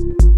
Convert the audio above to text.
you